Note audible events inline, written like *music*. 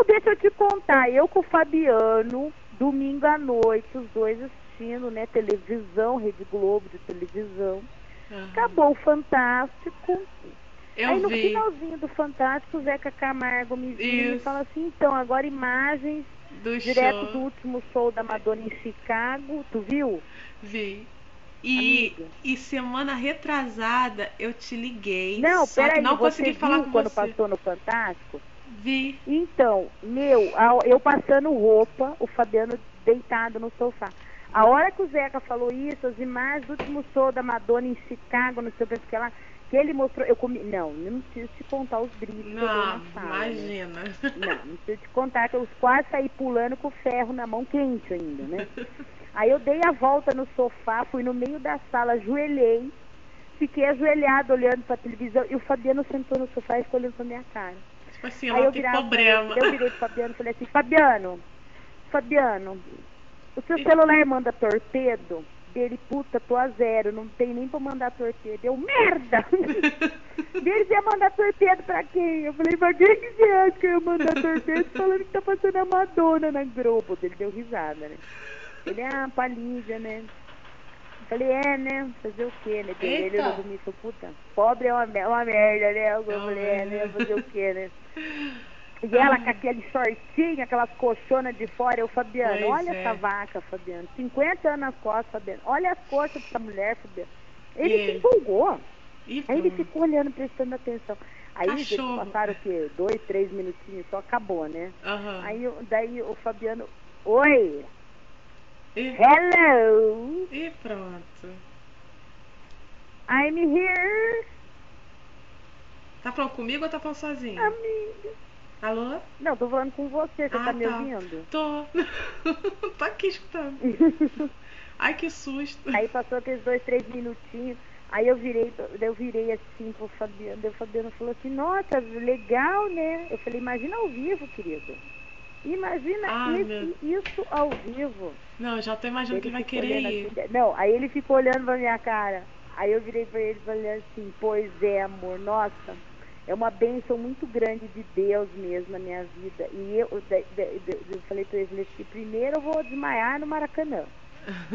Não, deixa eu te contar. Eu com o Fabiano, domingo à noite, os dois assistindo, né? Televisão, Rede Globo de televisão. Aham. Acabou o Fantástico. Eu Aí no vi. finalzinho do Fantástico, o Zeca Camargo me vira e fala assim, então, agora imagens Do direto show. do último show da Madonna em Chicago. Tu viu? Vi. E, Amiga. e semana retrasada eu te liguei. Não, só peraí, que não consegui falar com quando você. passou no Fantástico? Vi. Então, meu, eu passando roupa, o Fabiano deitado no sofá. A hora que o Zeca falou isso, as imagens do último show da Madonna em Chicago, não sei o que que lá, que ele mostrou, eu comi, não, eu não preciso te contar os brilhos que eu dei Não, na sala. né? imagina. Não, não preciso te contar que eu quase saí pulando com o ferro na mão quente ainda, né? Aí eu dei a volta no sofá, fui no meio da sala, ajoelhei, fiquei ajoelhado olhando pra televisão e o Fabiano sentou no sofá e ficou olhando pra minha cara. Tipo assim, Aí ela eu tem virava problema. eu virei pro Fabiano e falei assim, Fabiano, Fabiano, o seu celular manda torpedo? Dele, puta, tô a zero, não tem nem pra mandar torpedo. Eu, merda! *laughs* Dele ia mandar torpedo pra quem? Eu falei, pra quem que você acha que eu ia mandar torpedo falando que tá passando a Madonna na Globo? Ele deu risada, né? Ele, ah, pra Lídia, né? Falei, é, né? Fazer o quê, né? Ele olhou pra mim e falou, puta, pobre é uma, me- uma merda, né? Eu É falei, é, né? Fazer o quê, né? *laughs* E ela com aquele shortinho, aquelas colchonas de fora, eu, Fabiano, Pois olha é. essa vaca, Fabiano. 50 anos nas costas, Fabiano. Olha as coxas dessa mulher, Fabiano. Ele E se empolgou. Aí ele ficou olhando, prestando atenção. Aí eles passaram o quê? Dois, três minutinhos, só acabou, né? Aham. Aí daí o Fabiano, oi, Ih, hello, ih, pronto. I'm here, Tá falando comigo ou tá falando sozinho? amiga. Alô? Não, tô falando com você, você Ah, tá me tá. ouvindo? Tô. *laughs* Tô aqui escutando. *laughs* Ai, que susto. Aí passou aqueles dois, três minutinhos. Aí eu virei, eu virei assim pro Fabiano. Daí o Fabiano falou assim, nossa, legal, né? Eu falei, imagina ao vivo, querido. Imagina Ah, esse- isso ao vivo. Não, eu já tô imaginando que ele vai querer ir. assim, não, aí ele ficou olhando pra minha cara. Aí eu virei pra ele e falei assim, pois é, amor, nossa, é uma bênção muito grande de Deus mesmo na minha vida. E eu, da- eu falei pra ele, falei primeiro eu vou desmaiar no Maracanã. *laughs*